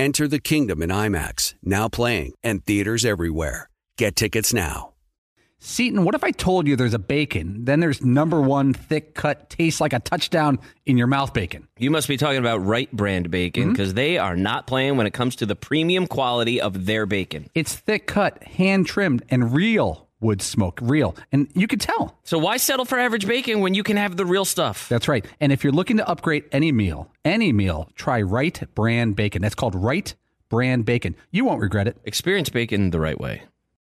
Enter the kingdom in IMAX, now playing, and theaters everywhere. Get tickets now. Seton, what if I told you there's a bacon, then there's number one thick cut, tastes like a touchdown in your mouth bacon? You must be talking about Wright Brand bacon because mm-hmm. they are not playing when it comes to the premium quality of their bacon. It's thick cut, hand trimmed, and real wood smoke, real. And you can tell. So why settle for average bacon when you can have the real stuff? That's right. And if you're looking to upgrade any meal, any meal, try Wright Brand Bacon. That's called Wright Brand Bacon. You won't regret it. Experience bacon the right way.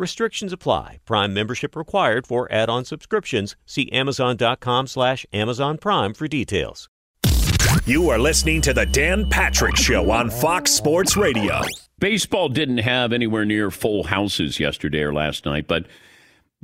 Restrictions apply. Prime membership required for add-on subscriptions. See Amazon.com slash Amazon Prime for details. You are listening to the Dan Patrick Show on Fox Sports Radio. Baseball didn't have anywhere near full houses yesterday or last night, but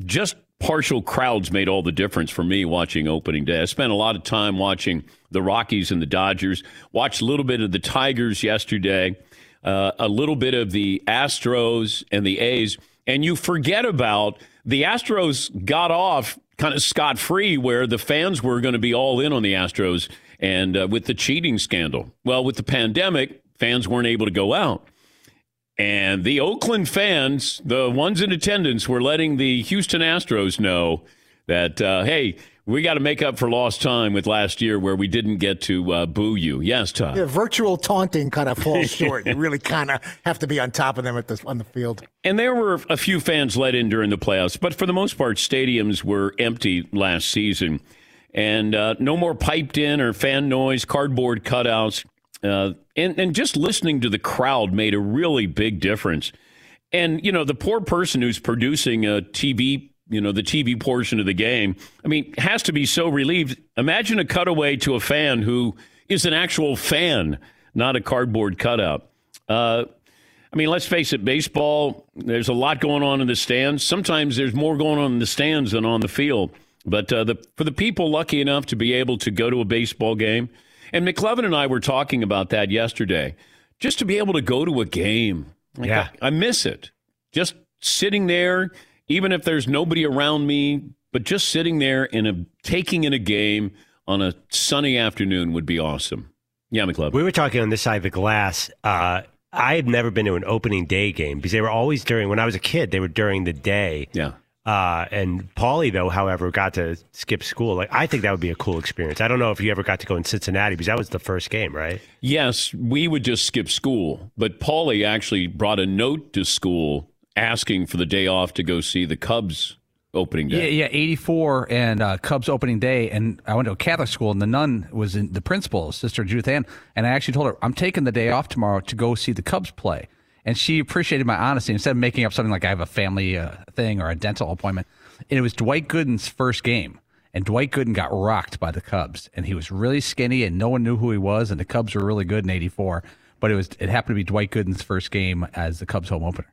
just partial crowds made all the difference for me watching opening day. I spent a lot of time watching the Rockies and the Dodgers, watched a little bit of the Tigers yesterday, uh, a little bit of the Astros and the A's and you forget about the Astros got off kind of scot free, where the fans were going to be all in on the Astros and uh, with the cheating scandal. Well, with the pandemic, fans weren't able to go out. And the Oakland fans, the ones in attendance, were letting the Houston Astros know that, uh, hey, we got to make up for lost time with last year where we didn't get to uh, boo you. Yes, Tom. Yeah, virtual taunting kind of falls short. You really kind of have to be on top of them at the, on the field. And there were a few fans let in during the playoffs, but for the most part, stadiums were empty last season. And uh, no more piped in or fan noise, cardboard cutouts. Uh, and, and just listening to the crowd made a really big difference. And, you know, the poor person who's producing a TV you know, the TV portion of the game. I mean, has to be so relieved. Imagine a cutaway to a fan who is an actual fan, not a cardboard cutout. Uh, I mean, let's face it, baseball, there's a lot going on in the stands. Sometimes there's more going on in the stands than on the field. But uh, the, for the people lucky enough to be able to go to a baseball game, and McLovin and I were talking about that yesterday, just to be able to go to a game. Like yeah. I, I miss it. Just sitting there even if there's nobody around me, but just sitting there in a taking in a game on a sunny afternoon would be awesome. Yeah, McClub. We were talking on this side of the glass. Uh, I have never been to an opening day game because they were always during when I was a kid. They were during the day. Yeah. Uh, and Paulie, though, however, got to skip school. Like I think that would be a cool experience. I don't know if you ever got to go in Cincinnati because that was the first game, right? Yes, we would just skip school, but Paulie actually brought a note to school asking for the day off to go see the Cubs opening day. Yeah, yeah, 84 and uh, Cubs opening day. And I went to a Catholic school, and the nun was in, the principal, Sister Judith Ann. And I actually told her, I'm taking the day off tomorrow to go see the Cubs play. And she appreciated my honesty. Instead of making up something like I have a family uh, thing or a dental appointment, and it was Dwight Gooden's first game. And Dwight Gooden got rocked by the Cubs. And he was really skinny, and no one knew who he was. And the Cubs were really good in 84. But it was it happened to be Dwight Gooden's first game as the Cubs home opener.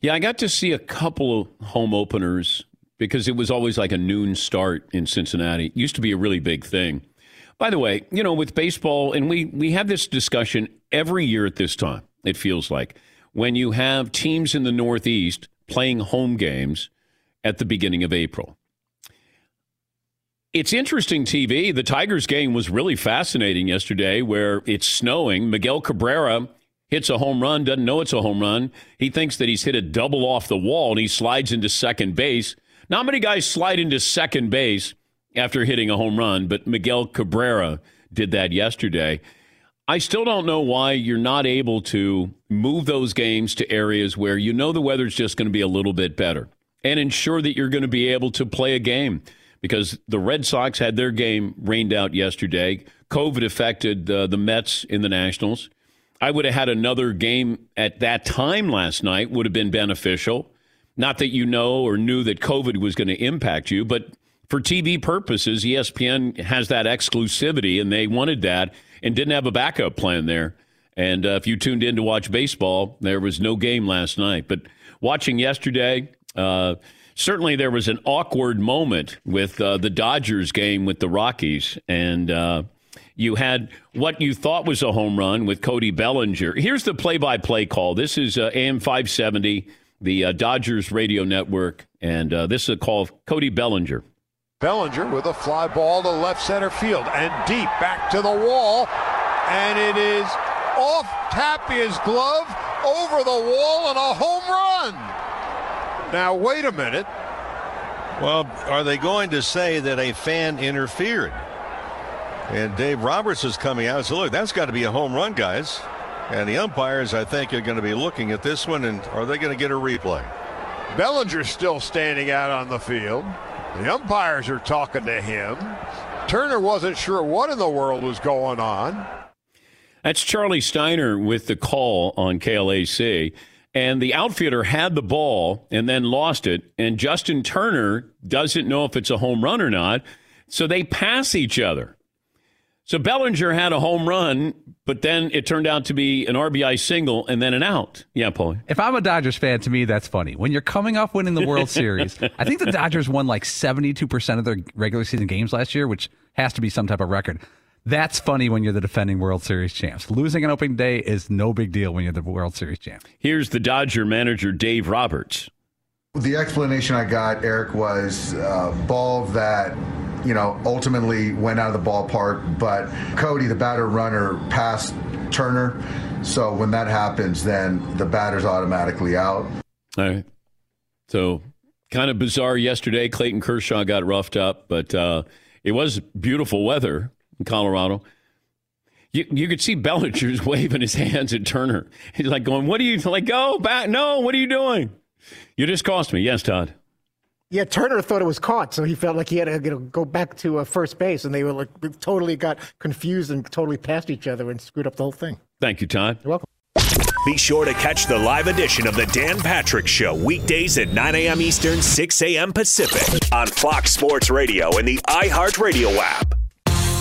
Yeah, I got to see a couple of home openers because it was always like a noon start in Cincinnati. It used to be a really big thing. By the way, you know, with baseball, and we, we have this discussion every year at this time, it feels like, when you have teams in the Northeast playing home games at the beginning of April. It's interesting TV. The Tigers game was really fascinating yesterday where it's snowing. Miguel Cabrera hits a home run, doesn't know it's a home run. He thinks that he's hit a double off the wall and he slides into second base. Not many guys slide into second base after hitting a home run, but Miguel Cabrera did that yesterday. I still don't know why you're not able to move those games to areas where you know the weather's just going to be a little bit better and ensure that you're going to be able to play a game. because the Red Sox had their game rained out yesterday. COVID affected uh, the Mets in the Nationals. I would have had another game at that time last night, would have been beneficial. Not that you know or knew that COVID was going to impact you, but for TV purposes, ESPN has that exclusivity, and they wanted that and didn't have a backup plan there. And uh, if you tuned in to watch baseball, there was no game last night. But watching yesterday, uh, certainly there was an awkward moment with uh, the Dodgers game with the Rockies. And uh, you had what you thought was a home run with Cody Bellinger. Here's the play by play call. This is uh, AM 570, the uh, Dodgers radio network. And this is a call of Cody Bellinger. Bellinger with a fly ball to left center field and deep back to the wall. And it is off Tapia's glove over the wall and a home run. Now, wait a minute. Well, are they going to say that a fan interfered? And Dave Roberts is coming out and said, look, that's got to be a home run, guys. And the umpires, I think, are going to be looking at this one, and are they going to get a replay? Bellinger's still standing out on the field. The umpires are talking to him. Turner wasn't sure what in the world was going on. That's Charlie Steiner with the call on KLAC. And the outfielder had the ball and then lost it. And Justin Turner doesn't know if it's a home run or not. So they pass each other. So Bellinger had a home run, but then it turned out to be an RBI single and then an out. Yeah, Paul. If I'm a Dodgers fan, to me, that's funny. When you're coming off winning the World Series, I think the Dodgers won like 72% of their regular season games last year, which has to be some type of record. That's funny when you're the defending World Series champs. Losing an opening day is no big deal when you're the World Series champ. Here's the Dodger manager, Dave Roberts. The explanation I got, Eric, was uh, ball that you know, ultimately went out of the ballpark. But Cody, the batter runner, passed Turner. So when that happens, then the batter's automatically out. All right. So kind of bizarre yesterday. Clayton Kershaw got roughed up, but uh, it was beautiful weather in Colorado. You, you could see Bellinger's waving his hands at Turner. He's like going, "What are you like? Go back! No, what are you doing? You just cost me." Yes, Todd. Yeah, Turner thought it was caught, so he felt like he had to you know, go back to uh, first base, and they were like totally got confused and totally passed each other and screwed up the whole thing. Thank you, Todd. You're welcome. Be sure to catch the live edition of the Dan Patrick Show weekdays at 9 a.m. Eastern, 6 a.m. Pacific on Fox Sports Radio and the iHeartRadio app.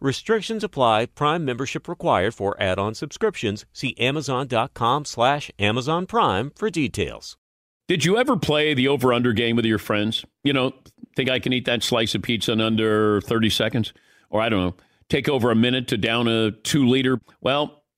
Restrictions apply. Prime membership required for add-on subscriptions. See Amazon.com slash Amazon Prime for details. Did you ever play the over-under game with your friends? You know, think I can eat that slice of pizza in under 30 seconds? Or I don't know, take over a minute to down a two-liter? Well,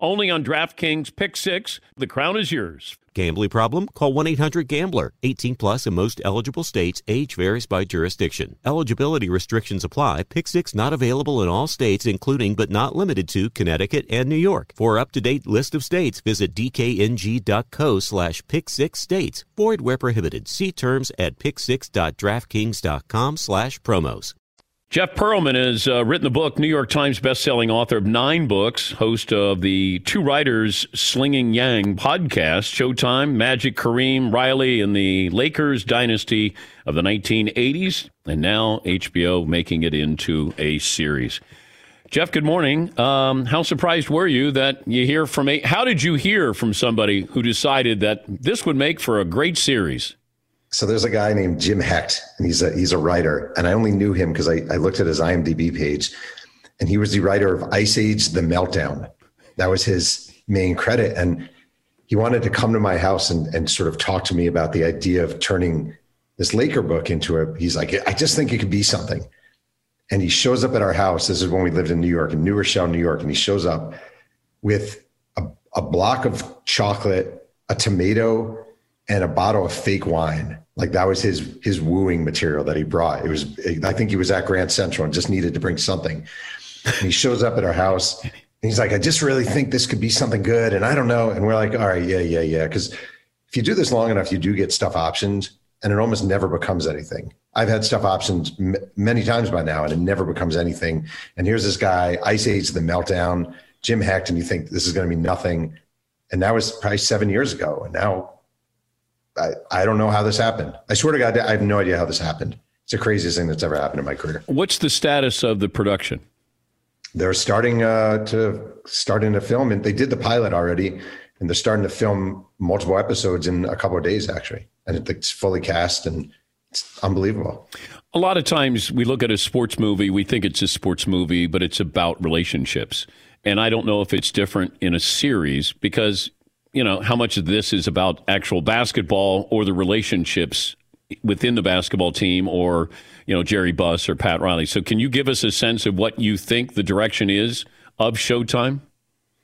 only on DraftKings Pick Six. The crown is yours. Gambling problem? Call 1 800 Gambler. 18 plus in most eligible states. Age varies by jurisdiction. Eligibility restrictions apply. Pick six not available in all states, including but not limited to Connecticut and New York. For up to date list of states, visit dkng.co slash pick six states. Void where prohibited. See terms at pick6.draftkings.com slash promos. Jeff Pearlman has uh, written the book, New York Times bestselling author of nine books, host of the Two Writers Slinging Yang podcast, Showtime, Magic, Kareem, Riley, and the Lakers dynasty of the 1980s, and now HBO making it into a series. Jeff, good morning. Um, how surprised were you that you hear from a? How did you hear from somebody who decided that this would make for a great series? So there's a guy named Jim Hecht, and he's a he's a writer, and I only knew him because I, I looked at his IMDb page, and he was the writer of Ice Age: The Meltdown. That was his main credit, and he wanted to come to my house and and sort of talk to me about the idea of turning this Laker book into a. He's like, I just think it could be something, and he shows up at our house. This is when we lived in New York, in New Rochelle, New York, and he shows up with a, a block of chocolate, a tomato and a bottle of fake wine. Like that was his his wooing material that he brought. It was I think he was at Grand Central and just needed to bring something. And he shows up at our house and he's like, I just really think this could be something good. And I don't know. And we're like, all right, yeah, yeah, yeah. Because if you do this long enough, you do get stuff options and it almost never becomes anything. I've had stuff options m- many times by now and it never becomes anything. And here's this guy, Ice Age, the meltdown, Jim Hecht, and you think this is going to be nothing. And that was probably seven years ago. And now I, I don't know how this happened. I swear to God, I have no idea how this happened. It's the craziest thing that's ever happened in my career. What's the status of the production? They're starting uh, to starting to film, and they did the pilot already, and they're starting to film multiple episodes in a couple of days, actually. And it's fully cast, and it's unbelievable. A lot of times we look at a sports movie, we think it's a sports movie, but it's about relationships. And I don't know if it's different in a series because you know, how much of this is about actual basketball or the relationships within the basketball team or, you know, Jerry Buss or Pat Riley. So can you give us a sense of what you think the direction is of Showtime?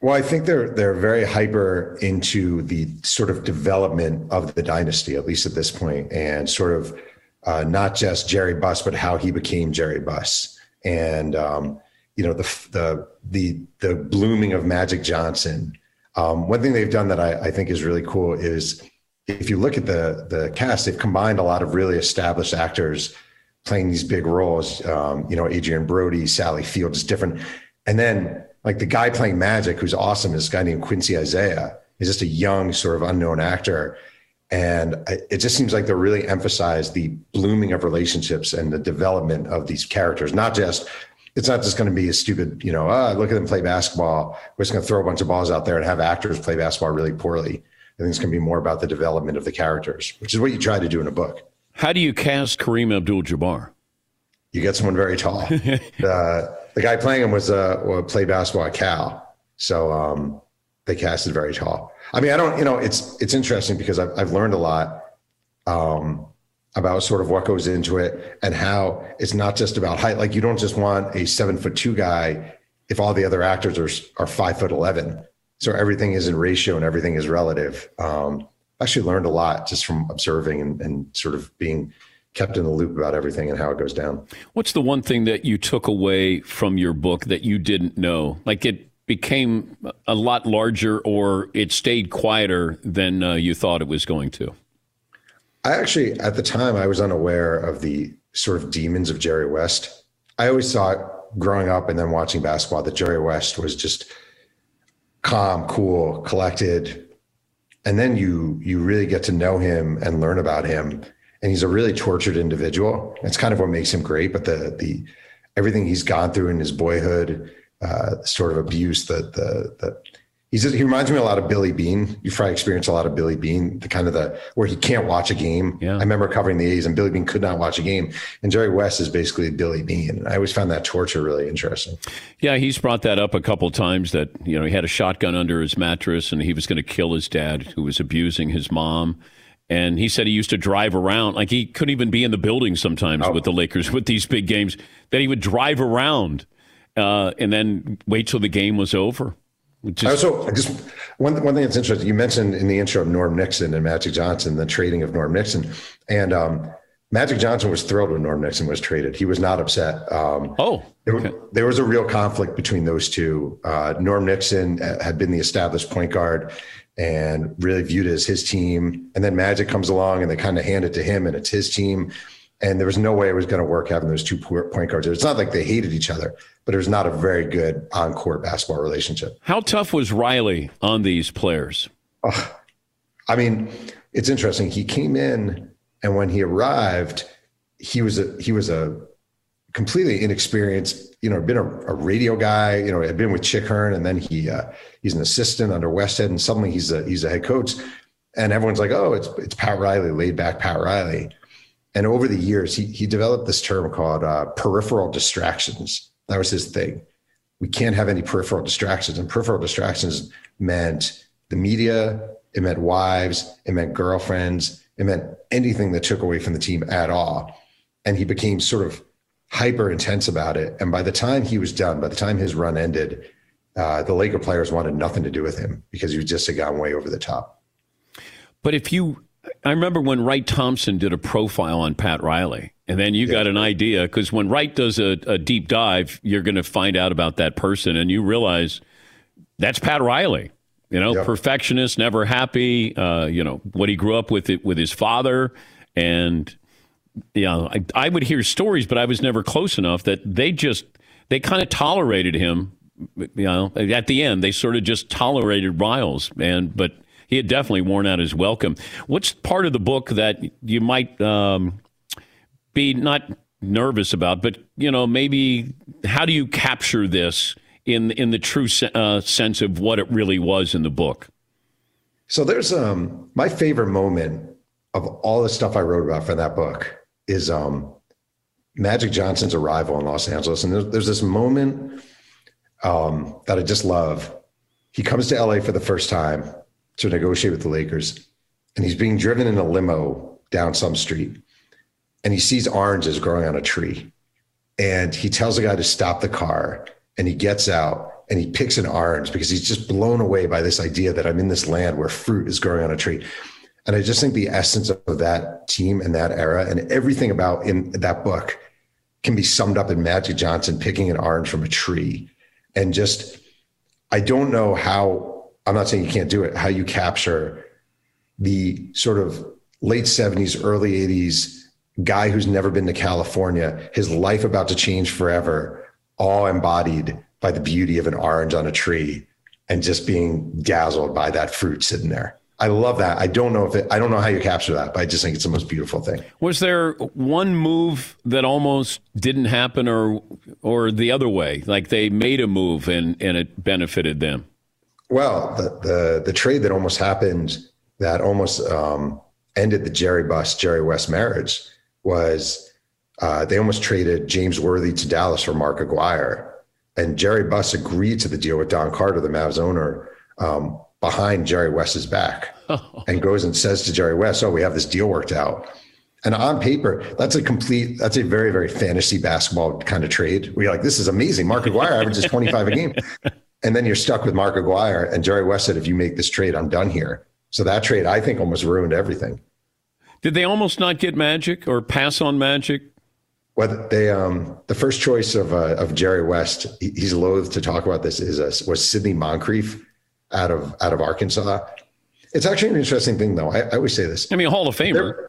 Well, I think they're they're very hyper into the sort of development of the dynasty, at least at this point, and sort of uh, not just Jerry Buss, but how he became Jerry Buss, and um, you know the the the the blooming of Magic Johnson, um, one thing they've done that I, I, think is really cool is if you look at the the cast, they've combined a lot of really established actors playing these big roles. Um, you know, Adrien Brody, Sally Field, just different. And then like the guy playing Magic, who's awesome, is this guy named Quincy Isaiah. He's just a young, sort of unknown actor. And it just seems like they're really emphasize the blooming of relationships and the development of these characters, not just it's not just going to be a stupid, you know, ah, look at them play basketball. We're just going to throw a bunch of balls out there and have actors play basketball really poorly. I think it's going to be more about the development of the characters, which is what you try to do in a book. How do you cast Kareem Abdul-Jabbar? You get someone very tall. the, the guy playing him was uh, played basketball at Cal, so um, they casted very tall. I mean, I don't, you know, it's it's interesting because I've, I've learned a lot. Um, about sort of what goes into it and how it's not just about height. Like you don't just want a seven foot two guy if all the other actors are are five foot eleven. So everything is in ratio and everything is relative. Um, I actually learned a lot just from observing and, and sort of being kept in the loop about everything and how it goes down. What's the one thing that you took away from your book that you didn't know? Like it became a lot larger or it stayed quieter than uh, you thought it was going to? I actually, at the time, I was unaware of the sort of demons of Jerry West. I always thought growing up and then watching basketball that Jerry West was just calm, cool, collected. And then you you really get to know him and learn about him. And he's a really tortured individual. It's kind of what makes him great. But the the everything he's gone through in his boyhood, uh, sort of abuse, the the the he's he reminds me a lot of Billy Beane. You probably experienced a lot of Billy Beane, the kind of the where he can't watch a game. Yeah. I remember covering the A's and Billy Beane could not watch a game. And Jerry West is basically Billy Beane. I always found that torture really interesting. Yeah, he's brought that up a couple times that, you know, he had a shotgun under his mattress and he was going to kill his dad who was abusing his mom. And he said he used to drive around, like he couldn't even be in the building sometimes oh. with the Lakers with these big games, that he would drive around uh, and then wait till the game was over. Just, also, just one one thing that's interesting. You mentioned in the intro of Norm Nixon and Magic Johnson, the trading of Norm Nixon, and um, Magic Johnson was thrilled when Norm Nixon was traded. He was not upset. Um, oh, there, okay. there, was a real conflict between those two. Uh, Norm Nixon uh, had been the established point guard and really viewed as his team, and then Magic comes along and they kind of hand it to him, and it's his team. And there was no way it was going to work having those two point guards. It's not like they hated each other, but it was not a very good on court basketball relationship. How tough was Riley on these players? Oh, I mean, it's interesting. He came in, and when he arrived, he was a he was a completely inexperienced. You know, been a, a radio guy. You know, had been with Chick Hearn, and then he uh, he's an assistant under Westhead, and suddenly he's a he's a head coach. And everyone's like, "Oh, it's it's Pat Riley, laid back Pat Riley." And over the years, he he developed this term called uh, peripheral distractions that was his thing. We can't have any peripheral distractions. And peripheral distractions meant the media, it meant wives, it meant girlfriends, it meant anything that took away from the team at all. And he became sort of hyper intense about it. And by the time he was done, by the time his run ended, uh, the Laker players wanted nothing to do with him because he just had gone way over the top. But if you, I remember when Wright Thompson did a profile on Pat Riley, and then you yeah. got an idea because when Wright does a, a deep dive, you're going to find out about that person, and you realize that's Pat Riley. You know, yep. perfectionist, never happy. Uh, you know what he grew up with it with his father, and you know, I, I would hear stories, but I was never close enough that they just they kind of tolerated him. You know, at the end, they sort of just tolerated Riles, and but he had definitely worn out his welcome. What's part of the book that you might um, be not nervous about, but you know, maybe how do you capture this in in the true uh, sense of what it really was in the book? So there's um my favorite moment of all the stuff I wrote about for that book is um Magic Johnson's arrival in Los Angeles, and there's, there's this moment um, that I just love. He comes to LA for the first time to negotiate with the Lakers, and he's being driven in a limo down some street and he sees oranges growing on a tree. And he tells the guy to stop the car and he gets out and he picks an orange because he's just blown away by this idea that I'm in this land where fruit is growing on a tree. And I just think the essence of that team and that era and everything about in that book can be summed up in Magic Johnson picking an orange from a tree. And just, I don't know how, I'm not saying you can't do it, how you capture the sort of late 70s, early 80s guy who's never been to California, his life about to change forever, all embodied by the beauty of an orange on a tree and just being dazzled by that fruit sitting there. I love that. I don't know if it, I don't know how you capture that, but I just think it's the most beautiful thing. Was there one move that almost didn't happen, or or the other way, like they made a move and and it benefited them? Well, the the, the trade that almost happened, that almost um, ended the Jerry Buss Jerry West marriage, was uh, they almost traded James Worthy to Dallas for Mark Aguirre, and Jerry Buss agreed to the deal with Don Carter, the Mavs owner. Um, behind Jerry West's back and goes and says to Jerry West, "Oh, we have this deal worked out." And on paper, that's a complete, that's a very, very fantasy basketball kind of trade. We're like, this is amazing. Mark Aguirre averages 25 a game. And then you're stuck with Mark Aguirre. And Jerry West said, if you make this trade, I'm done here. So that trade, I think, almost ruined everything. Did they almost not get Magic or pass on Magic? Well, they um, the first choice of uh, of Jerry West, he, he's loath to talk about this, is uh, was Sidney Moncrief out of out of Arkansas. It's actually an interesting thing, though. I, I always say this. I mean, a Hall of Famer.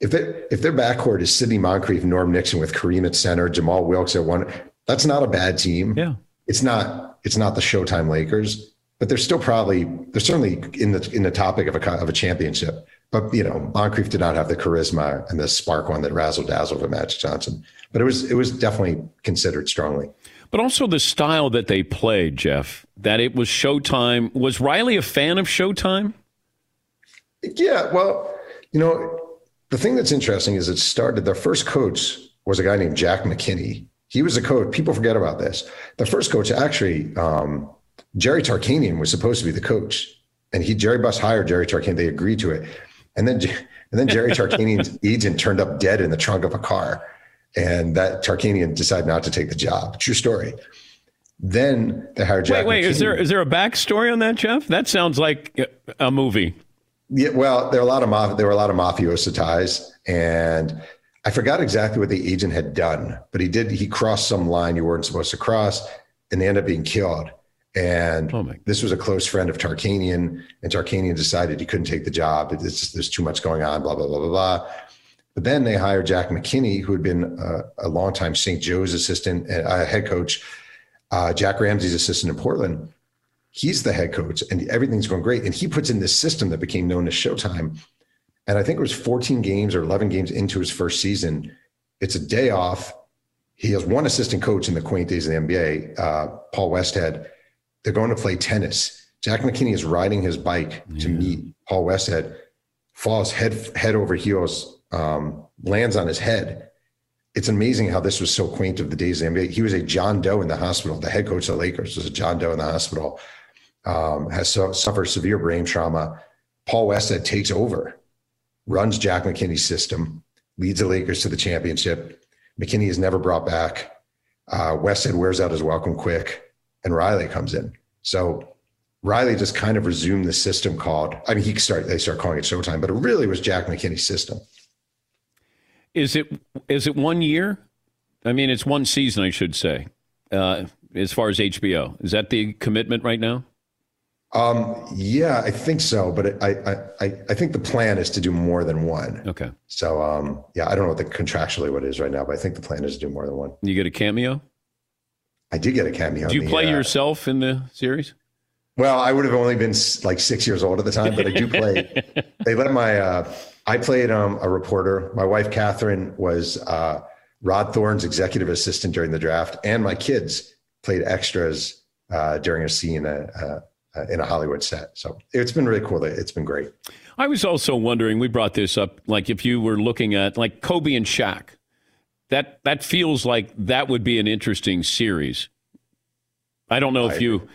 If their if their backcourt is Sidney Moncrief, Norm Nixon with Kareem at center, Jamaal Wilkes at one, that's not a bad team. Yeah, it's not it's not the Showtime Lakers, but they're still probably they're certainly in the in the topic of a of a championship. But you know, Moncrief did not have the charisma and the spark one that razzle dazzle of Magic Johnson. But it was it was definitely considered strongly but also the style that they played, Jeff. That it was Showtime. Was Riley a fan of Showtime? Yeah, well, you know, the thing that's interesting is it started. Their first coach was a guy named Jack McKinney. He was a coach. People forget about this. The first coach, actually, um, Jerry Tarkanian was supposed to be the coach, and he Jerry Buss hired Jerry Tarkanian. They agreed to it, and then and then Jerry Tarkanian's agent turned up dead in the trunk of a car and that Tarkanian decided not to take the job. True story. Then they hired Jack. Wait, wait, McKinney. is there is there a backstory on that, Jeff? That sounds like a movie. Yeah, well, there are a lot of maf- there were a lot of mafioso ties, and I forgot exactly what the agent had done, but he did he crossed some line you weren't supposed to cross, and they ended up being killed. And oh this was a close friend of Tarkanian, and Tarkanian decided he couldn't take the job. It's, there's too much going on, blah blah blah blah blah. But then they hired Jack McKinney, who had been uh, a longtime St. Joe's assistant, uh, head coach, uh, Jack Ramsay's assistant in Portland. He's the head coach, and everything's going great. And he puts in this system that became known as Showtime. And I think it was 14 games or 11 games into his first season. It's a day off. He has one assistant coach in the quaint days of the NBA, uh, Paul Westhead. They're going to play tennis. Jack McKinney is riding his bike to meet Paul Westhead, falls head head over heels um, lands on his head. It's amazing how this was so quaint of the days of the NBA. He was a John Doe in the hospital. The head coach of the Lakers was a John Doe in the hospital. Um, has so, suffered severe brain trauma. Paul Westhead takes over, runs Jack McKinney's system, leads the Lakers to the championship. McKinney is never brought back. Uh, Westhead wears out his welcome quick, and Riley comes in. So Riley just kind of resumed the system called. I mean, he start they start calling it Showtime, but it really was Jack McKinney's system. Is it is it one year? I mean, it's one season, I should say. Uh, as far as HBO, is that the commitment right now? Um, yeah, I think so. But I, I, I, think the plan is to do more than one. Okay. So, um, yeah, I don't know what the contractually what it is right now, but I think the plan is to do more than one. You get a cameo. I did get a cameo. Do you the, play uh, yourself in the series? Well, I would have only been like six years old at the time, but I do play. they let my uh, I played um, a reporter. My wife, Catherine, was uh, Rod Thorn's executive assistant during the draft, and my kids played extras uh, during a scene uh, in a Hollywood set. So it's been really cool. It's been great. I was also wondering, we brought this up, like if you were looking at like Kobe and Shaq, that, that feels like that would be an interesting series. I don't know if you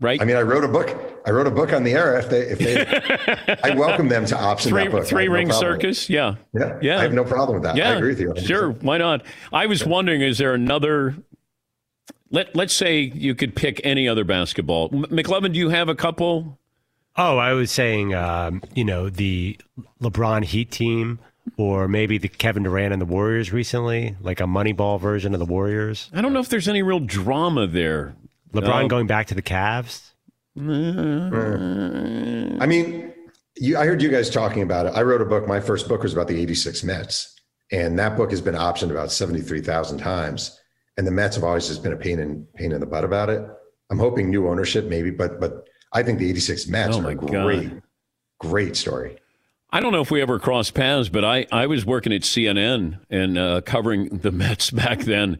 right? I mean, I wrote a book. I wrote a book on the era. If they, if they, I welcome them to option three, that book. Three no Ring Circus. Yeah. yeah, yeah. I have no problem with that. Yeah, I agree with you. 100%. Sure, why not? I was wondering, is there another? Let Let's say you could pick any other basketball. M- McLovin, do you have a couple? Oh, I was saying, um, you know, the LeBron Heat team, or maybe the Kevin Durant and the Warriors recently, like a Moneyball version of the Warriors. I don't know if there's any real drama there. LeBron Um, going back to the Cavs. I mean, you, I heard you guys talking about it. I wrote a book. My first book was about the 86 Mets. And that book has been optioned about 73,000 times. And the Mets have always just been a pain in pain in the butt about it. I'm hoping new ownership, maybe, but but I think the 86 Mets Oh, are a God. great, great story. I don't know if we ever crossed paths, but I, I was working at CNN and uh, covering the Mets back then.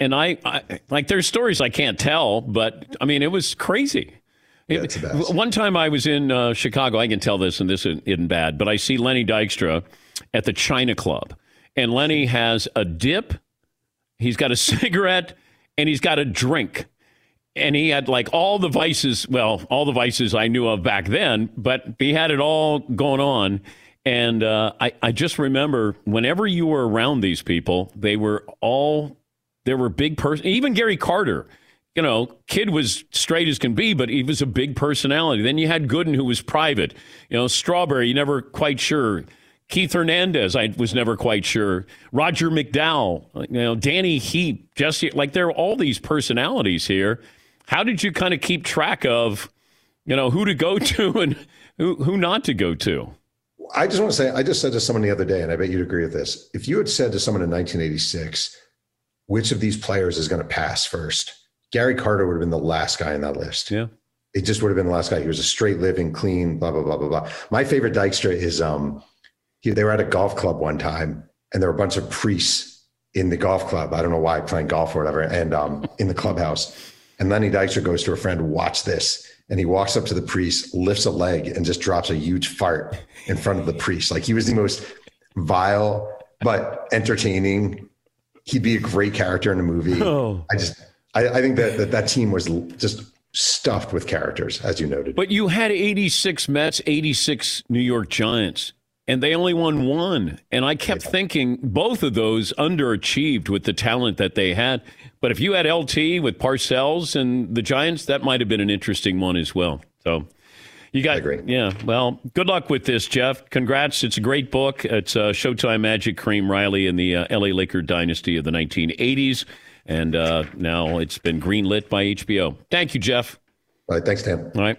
And I, I like there's stories I can't tell, but I mean it was crazy. best. One time I was in uh, Chicago. I can tell this, and this isn't, isn't bad, but I see Lenny Dykstra at the China Club, and Lenny has a dip, he's got a cigarette, and he's got a drink. And he had like all the vices, well, all the vices I knew of back then, but he had it all going on. And uh, I, I just remember whenever you were around these people, they were all, there were big person. Even Gary Carter, you know, kid was straight as can be, but he was a big personality. Then you had Gooden, who was private. You know, Strawberry, you never quite sure. Keith Hernandez, I was never quite sure. Roger McDowell, you know, Danny Heep, Jesse, like there are all these personalities here. How did you kind of keep track of, you know, who to go to and who who not to go to? I just want to say, I just said to someone the other day, and I bet you'd agree with this. If you had said to someone in 1986, which of these players is going to pass first, Gary Carter would have been the last guy on that list. Yeah. It just would have been the last guy. He was a straight living, clean, blah, blah, blah, blah, blah. My favorite Dykstra is um, they were at a golf club one time, and there were a bunch of priests in the golf club. I don't know why, playing golf or whatever, and um, in the clubhouse. And Lenny Dykstra goes to a friend, watch this. And he walks up to the priest, lifts a leg, and just drops a huge fart in front of the priest. Like he was the most vile but entertaining. He'd be a great character in a movie. Oh. I just, I, I think that, that that team was just stuffed with characters, as you noted. But you had 86 Mets, 86 New York Giants, and they only won one. And I kept thinking both of those underachieved with the talent that they had. But if you had LT with Parcells and the Giants, that might have been an interesting one as well. So you got, yeah. Well, good luck with this, Jeff. Congrats. It's a great book. It's uh, Showtime Magic Kareem Riley and the uh, LA Laker dynasty of the 1980s. And uh, now it's been greenlit by HBO. Thank you, Jeff. All right. Thanks, Dan. All right.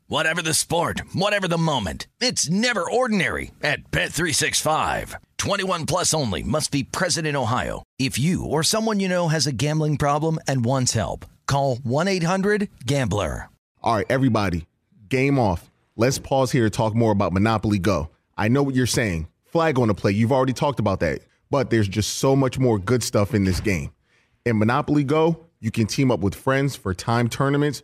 Whatever the sport, whatever the moment. It's never ordinary at Bet365. 21 plus only must be present in Ohio. If you or someone you know has a gambling problem and wants help, call 1-800-GAMBLER. All right, everybody, game off. Let's pause here to talk more about Monopoly Go. I know what you're saying. Flag on the play. You've already talked about that. But there's just so much more good stuff in this game. In Monopoly Go, you can team up with friends for time tournaments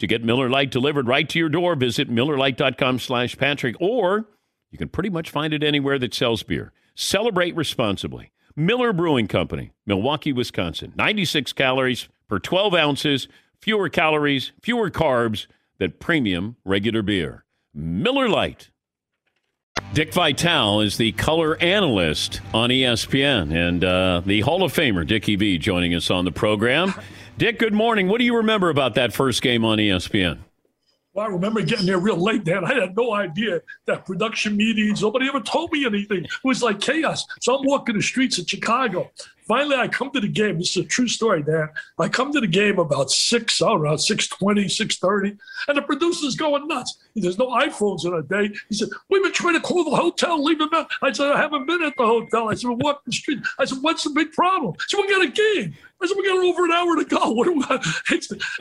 To get Miller Lite delivered right to your door, visit MillerLite.com slash Patrick, or you can pretty much find it anywhere that sells beer. Celebrate responsibly. Miller Brewing Company, Milwaukee, Wisconsin. 96 calories per 12 ounces fewer calories, fewer carbs than premium regular beer. Miller Lite. Dick Vitale is the color analyst on ESPN, and uh, the Hall of Famer Dickie V joining us on the program. Dick, good morning. What do you remember about that first game on ESPN? Well, I remember getting there real late, Dan. I had no idea that production meetings, nobody ever told me anything. It was like chaos. So I'm walking the streets of Chicago. Finally, I come to the game. This is a true story, Dan. I come to the game about 6, around 6.20, 6.30, and the producer's going nuts. There's no iPhones in a day. He said, we've been trying to call the hotel, leave them out. I said, I haven't been at the hotel. I said, we're walking the street. I said, what's the big problem? Said, we got a game. I said, we got over an hour to go. What do we?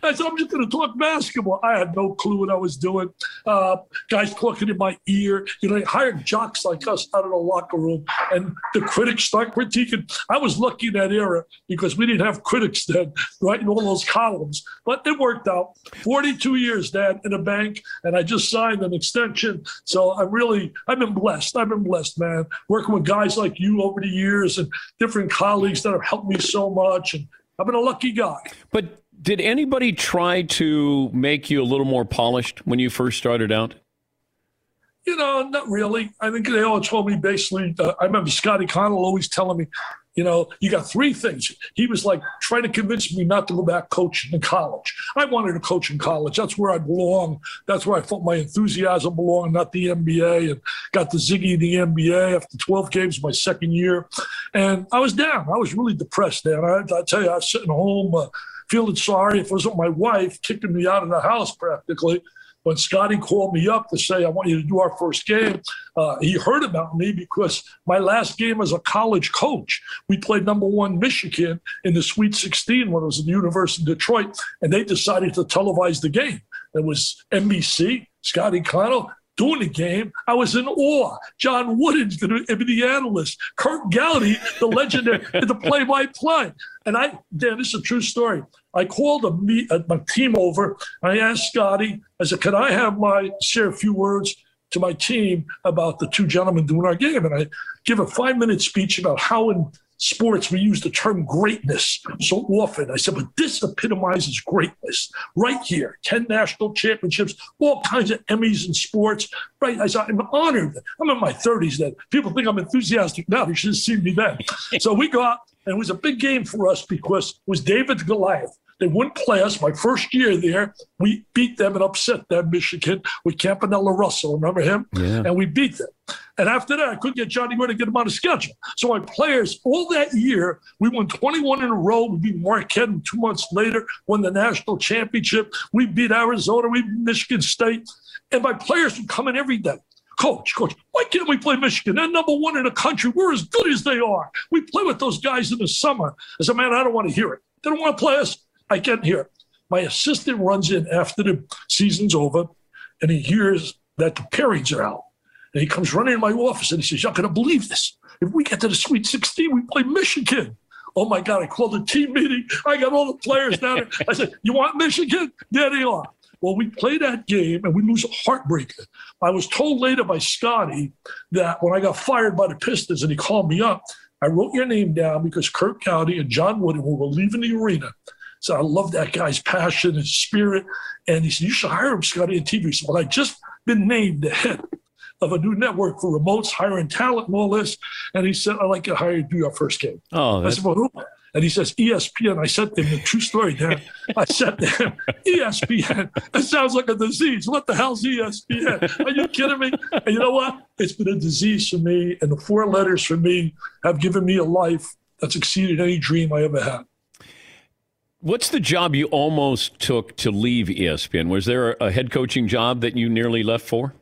I said, I'm just going to talk basketball. I had no clue what I was doing. Uh, guys talking in my ear. You know, they hired jocks like us out of the locker room, and the critics start critiquing. I was lucky in that era because we didn't have critics then writing all those columns. But it worked out. 42 years, Dad, in a bank, and I just signed an extension. So I'm really, I've been blessed. I've been blessed, man. Working with guys like you over the years and different colleagues that have helped me so much. And I've been a lucky guy. But did anybody try to make you a little more polished when you first started out? You know, not really. I think they all told me basically. Uh, I remember Scotty Connal always telling me, you know, you got three things. He was like trying to convince me not to go back coaching in college. I wanted to coach in college. That's where I belong. That's where I felt my enthusiasm belonged, not the NBA. And got the Ziggy in the NBA after 12 games my second year. And I was down. I was really depressed, Dan. I, I tell you, I was sitting home uh, feeling sorry. If it wasn't my wife kicking me out of the house practically when Scotty called me up to say, I want you to do our first game, uh, he heard about me because my last game as a college coach, we played number one Michigan in the Sweet 16 when it was at the University of Detroit, and they decided to televise the game. It was NBC, Scotty Connal, doing the game, I was in awe. John Wooden's the, the analyst, Curt Gowdy, the legendary, the play-by-play. And I, Dan, this is a true story. I called a meet, uh, my team over. I asked Scotty, I said, "Can I have my share a few words to my team about the two gentlemen doing our game?" And I give a five-minute speech about how in sports, we use the term greatness so often. I said, but this epitomizes greatness right here 10 national championships, all kinds of Emmys in sports. Right. I said, I'm honored. I'm in my 30s then. People think I'm enthusiastic now. You should have seen me then. so we got, and it was a big game for us because it was David Goliath. They wouldn't play us. My first year there, we beat them and upset them, Michigan, with Campanella Russell. Remember him? Yeah. And we beat them. And after that, I couldn't get Johnny Orr to get him on the schedule. So my players, all that year, we won 21 in a row. We beat Marquette and two months later, won the national championship. We beat Arizona, we beat Michigan State. And my players would come in every day. Coach, coach, why can't we play Michigan? They're number one in the country. We're as good as they are. We play with those guys in the summer. I said, man, I don't want to hear it. They don't want to play us. I can't hear it. My assistant runs in after the season's over and he hears that the pairings are out. And he comes running in my office and he says, You're not going to believe this. If we get to the Sweet 16, we play Michigan. Oh my God, I called a team meeting. I got all the players down there. I said, You want Michigan? There they are. Well, we play that game and we lose a heartbreaker. I was told later by Scotty that when I got fired by the Pistons and he called me up, I wrote your name down because Curt Gowdy and John Wooden, were leaving the arena, so I love that guy's passion and spirit. And he said, You should hire him, Scotty, on TV. So, well, I just been named the head of a new network for remotes, hiring talent and all this. And he said, I'd like to hire you to do your first game. Oh, I said, well, who? And he says, ESPN. I said to him, the true story, Dan. I said to him, ESPN. It sounds like a disease. What the hell's ESPN? Are you kidding me? And you know what? It's been a disease for me. And the four letters for me have given me a life that's exceeded any dream I ever had. What's the job you almost took to leave ESPN? Was there a head coaching job that you nearly left for?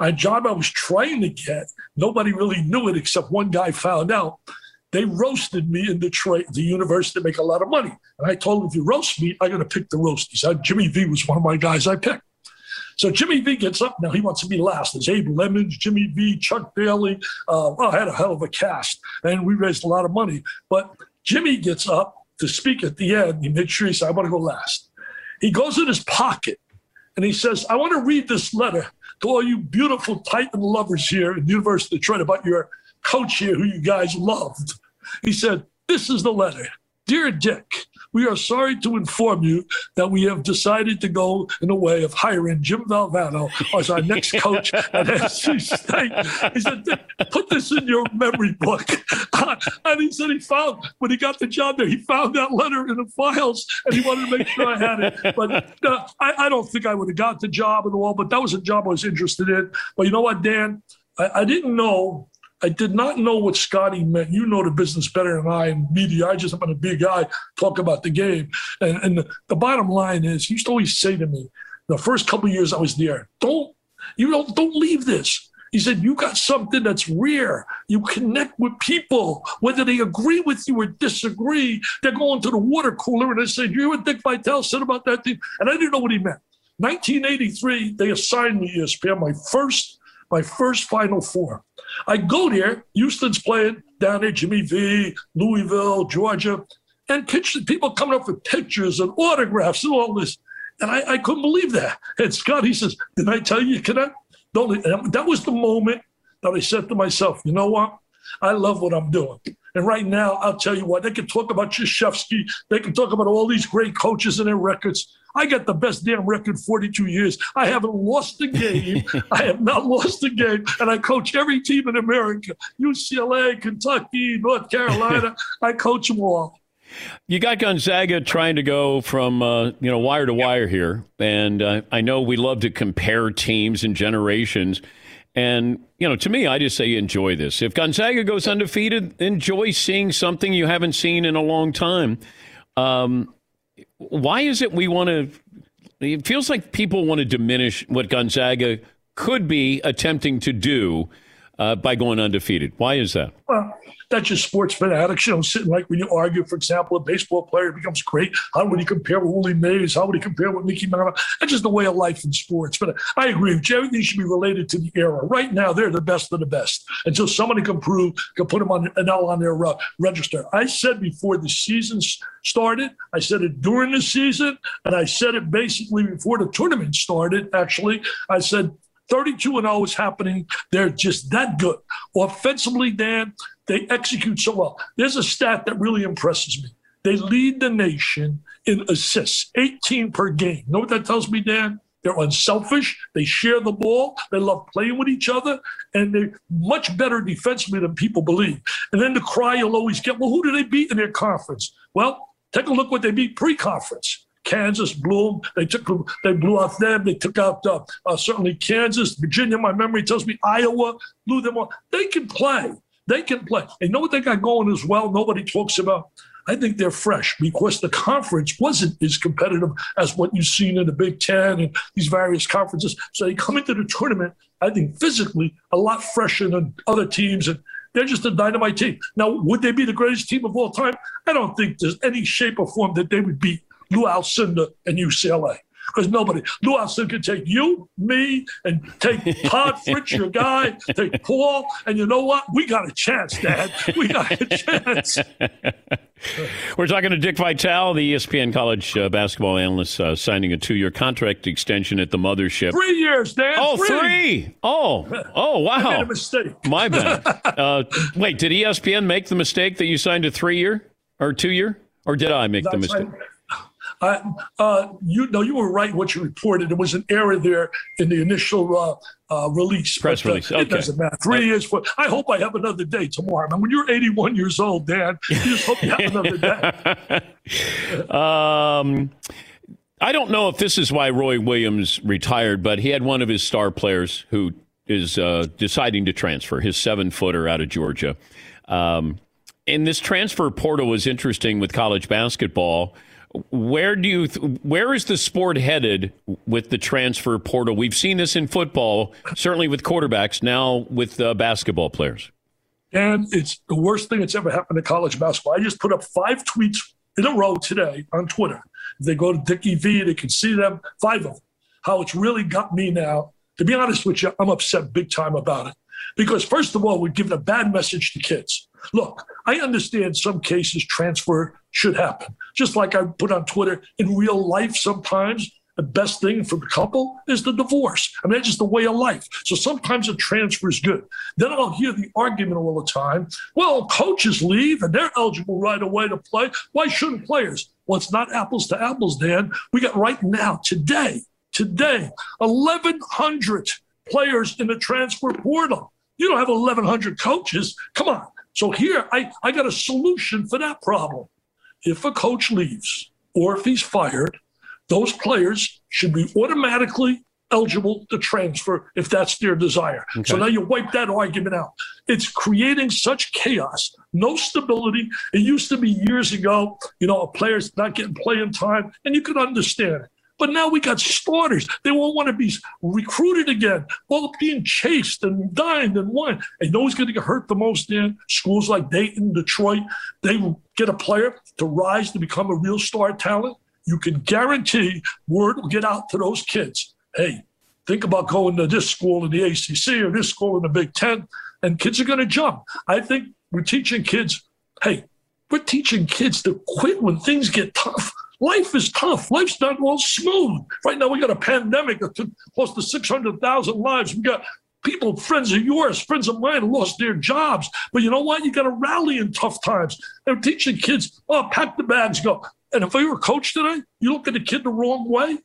A job I was trying to get. Nobody really knew it except one guy found out. They roasted me in Detroit, the university, to make a lot of money. And I told them, if you roast me, I'm going to pick the roast. He said, Jimmy V was one of my guys I picked. So Jimmy V gets up now. He wants to be last. There's Abe Lemons, Jimmy V, Chuck Bailey. Uh, well, I had a hell of a cast, and we raised a lot of money. But Jimmy gets up to speak at the end. He made sure he said, I want to go last. He goes in his pocket and he says, I want to read this letter to all you beautiful Titan lovers here in the University of Detroit about your coach here who you guys loved. He said, This is the letter. Dear Dick, we are sorry to inform you that we have decided to go in a way of hiring Jim Valvano as our next coach at NC State. He said, put this in your memory book. and he said he found, when he got the job there, he found that letter in the files and he wanted to make sure I had it. But uh, I, I, don't think I would have got the job at all, but that was a job I was interested in. But you know what, Dan? I, I didn't know I did not know what Scotty meant. You know the business better than I in media. I just am a big guy talk about the game. And, and the, the, bottom line is, he used to always say to me, the first couple years I was there, don't you don't don't leave this. He said, You got something that's rare. You connect with people, whether they agree with you or disagree. They're going to the water cooler and they said, You hear what Dick Vitale said about that team? And I didn't know what he meant. 1983, they assigned me ESPN, my first my first Final Four. I go there, Houston's playing down there, Jimmy V, Louisville, Georgia, and people coming up with pictures and autographs and all this. And I, I couldn't believe that. And Scott, he says, Did I tell you cannot? Don't. That was the moment that I said to myself, You know what? I love what I'm doing. And right now, I'll tell you what, they can talk about Krzyzewski. They can talk about all these great coaches and their records. I got the best damn record 42 years. I haven't lost a game. I have not lost a game. And I coach every team in America UCLA, Kentucky, North Carolina. I coach them all. You got Gonzaga trying to go from uh, you know wire to wire here, and uh, I know we love to compare teams and generations. And you know, to me, I just say enjoy this. If Gonzaga goes undefeated, enjoy seeing something you haven't seen in a long time. Um, why is it we want to? It feels like people want to diminish what Gonzaga could be attempting to do uh, by going undefeated. Why is that? Well, that's just sports fanatics, you know, sitting like when you argue, for example, a baseball player becomes great. How would he compare with Willie Mays? How would he compare with Mickey Mantle? That's just the way of life in sports. But I agree with you. Everything should be related to the era. Right now, they're the best of the best. Until somebody can prove, can put them on an L on their uh, register. I said before the season started, I said it during the season, and I said it basically before the tournament started, actually. I said 32 and 0 is happening. They're just that good. Offensively, Dan, they execute so well. There's a stat that really impresses me. They lead the nation in assists, 18 per game. Know what that tells me, Dan? They're unselfish. They share the ball. They love playing with each other. And they're much better defensively than people believe. And then the cry you'll always get, well, who do they beat in their conference? Well, take a look what they beat pre conference. Kansas blew them. They took they blew out them. They took out uh, uh, certainly Kansas, Virginia. My memory tells me Iowa blew them off. They can play. They can play. And you know what they got going as well? Nobody talks about. I think they're fresh because the conference wasn't as competitive as what you've seen in the Big Ten and these various conferences. So they come into the tournament, I think physically a lot fresher than other teams. And they're just a dynamite team. Now, would they be the greatest team of all time? I don't think there's any shape or form that they would beat Lou Alcindor and UCLA because nobody. Lou Alcindor can take you, me, and take Todd Fritz, your guy, take Paul, and you know what? We got a chance, Dad. We got a chance. We're talking to Dick Vitale, the ESPN college uh, basketball analyst, uh, signing a two-year contract extension at the mothership. Three years, Dan. Oh, three. three. Oh, oh, wow. I made a mistake. My bad. Uh, wait, did ESPN make the mistake that you signed a three-year or two-year, or did I make the mistake? I, uh, you know, you were right what you reported. There was an error there in the initial uh, uh, release. Press but, uh, release. Okay. It doesn't matter. Three years for. I hope I have another day tomorrow. I mean, when you're 81 years old, Dan, you just hope you have another day. um, I don't know if this is why Roy Williams retired, but he had one of his star players who is uh, deciding to transfer, his seven footer out of Georgia. Um, and this transfer portal was interesting with college basketball. Where do you? Th- where is the sport headed with the transfer portal? We've seen this in football, certainly with quarterbacks. Now with uh, basketball players. And it's the worst thing that's ever happened to college basketball. I just put up five tweets in a row today on Twitter. They go to Dickie V, they can see them, five of them. How it's really got me now. To be honest with you, I'm upset big time about it. Because, first of all, we're giving a bad message to kids. Look, I understand some cases transfer should happen. Just like I put on Twitter, in real life, sometimes the best thing for the couple is the divorce. I mean, that's just the way of life. So sometimes a transfer is good. Then I'll hear the argument all the time well, coaches leave and they're eligible right away to play. Why shouldn't players? Well, it's not apples to apples, Dan. We got right now, today, today, 1,100 players in the transfer portal. You don't have 1,100 coaches. Come on. So here, I, I got a solution for that problem. If a coach leaves or if he's fired, those players should be automatically eligible to transfer if that's their desire. Okay. So now you wipe that argument out. It's creating such chaos, no stability. It used to be years ago, you know, a player's not getting playing time, and you could understand it. But now we got starters. They won't want to be recruited again. Well, being chased and dined and won. And you know who's going to get hurt the most in schools like Dayton, Detroit? They will get a player to rise to become a real star talent. You can guarantee word will get out to those kids. Hey, think about going to this school in the ACC or this school in the Big Ten, and kids are going to jump. I think we're teaching kids, hey, we're teaching kids to quit when things get tough. Life is tough. Life's not all smooth. Right now, we got a pandemic that took close to 600,000 lives. We got people, friends of yours, friends of mine, lost their jobs. But you know what? You got to rally in tough times. They're teaching kids, oh, pack the bags, go. And if I were a coach today, you look at the kid the wrong way.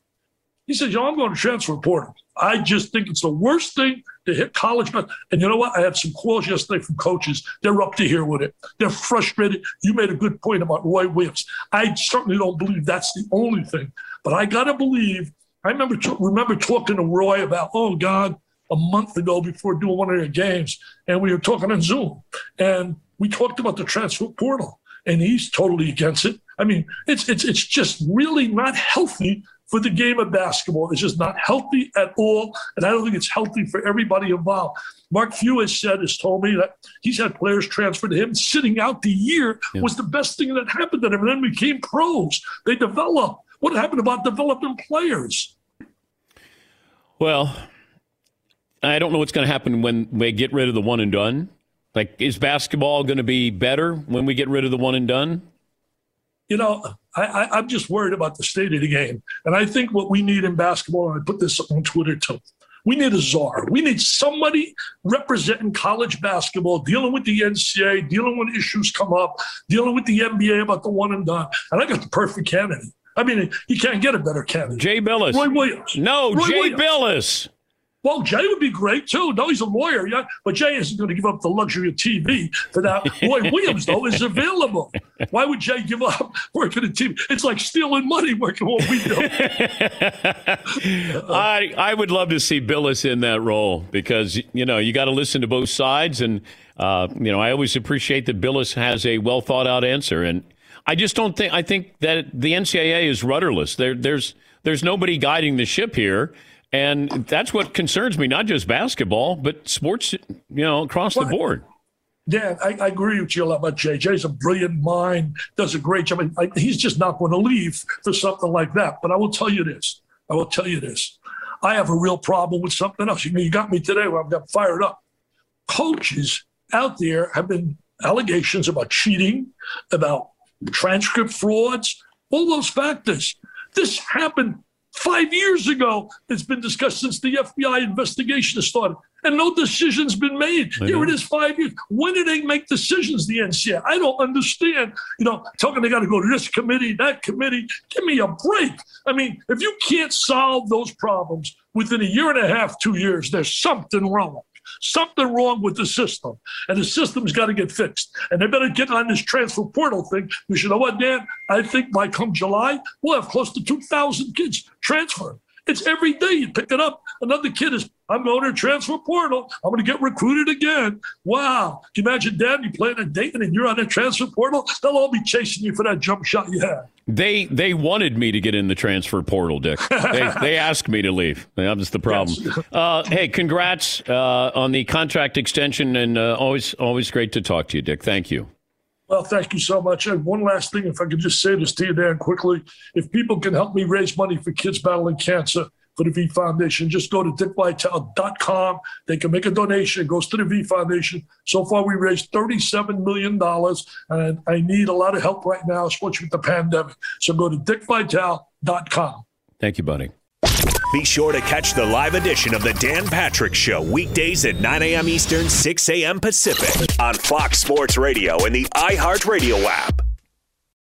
He says, yo, I'm going to transfer portal. I just think it's the worst thing to hit college. But and you know what? I had some calls yesterday from coaches. They're up to here with it. They're frustrated. You made a good point about Roy Williams. I certainly don't believe that's the only thing, but I got to believe. I remember remember talking to Roy about, oh God, a month ago before doing one of their games, and we were talking on Zoom, and we talked about the transfer portal, and he's totally against it. I mean, it's it's it's just really not healthy for the game of basketball. It's just not healthy at all. And I don't think it's healthy for everybody involved. Mark Few has said, has told me that he's had players transfer to him. Sitting out the year yeah. was the best thing that happened to them. And then became pros. They developed. What happened about developing players? Well, I don't know what's going to happen when they get rid of the one and done. Like, is basketball going to be better when we get rid of the one and done? You know, I, am just worried about the state of the game. And I think what we need in basketball, and I put this on Twitter too, we need a czar. We need somebody representing college basketball, dealing with the NCAA, dealing when issues come up, dealing with the NBA about the one and done. And I got the perfect candidate. I mean, you can't get a better candidate. Jay Bilas. Roy Williams. No, Roy Jay Williams. Bilas. Well, Jay would be great too. No, he's a lawyer, yeah, but Jay isn't going to give up the luxury of TV for that. Roy Williams, though, is available. Why would Jay give up working at TV? It's like stealing money working what we do. I I would love to see Bilas in that role because you know you got to listen to both sides, and uh, you know I always appreciate that Bilas has a well thought out answer, and I just don't think I think that the NCAA is rudderless. There there's there's nobody guiding the ship here. And that's what concerns me, not just basketball, but sports, you know, across the board. Yeah, I, I, agree with you a lot about Jay. Jay's a brilliant mind, does a great job. I he's just not going to leave for something like that. But I will tell you this. I will tell you this. I have a real problem with something else. You, you got me today where I've got fired up. Coaches out there have been allegations about cheating, about transcript frauds, all those factors. This happened Five years ago, it's been discussed since the FBI investigation started, and no decision's been made. I Here know. it is, five years. When do they make decisions? The NCAA. I don't understand. You know, talking they got to go to this committee, that committee. Give me a break. I mean, if you can't solve those problems within a year and a half, two years, there's something wrong. Something wrong with the system, and the system's got to get fixed. And they better get on this transfer portal thing. Because you know what, Dan? I think by come July, we'll have close to 2,000 kids transfer. It's every day you pick it up. Another kid is, I'm going to transfer portal. I'm going to get recruited again. Wow. Can you imagine, Dad, you playing a Dayton and you're on the transfer portal? They'll all be chasing you for that jump shot you had. They they wanted me to get in the transfer portal, Dick. They, they asked me to leave. That was the problem. Uh, hey, congrats uh, on the contract extension, and uh, always always great to talk to you, Dick. Thank you. Well, thank you so much. And one last thing, if I could just say this to you, Dan, quickly. If people can help me raise money for kids battling cancer for the V Foundation, just go to dickvitale.com. They can make a donation. It goes to the V Foundation. So far, we raised $37 million, and I need a lot of help right now, especially with the pandemic. So go to dickvitale.com. Thank you, buddy. Be sure to catch the live edition of the Dan Patrick Show weekdays at 9 a.m. Eastern, 6 a.m. Pacific on Fox Sports Radio and the iHeartRadio app.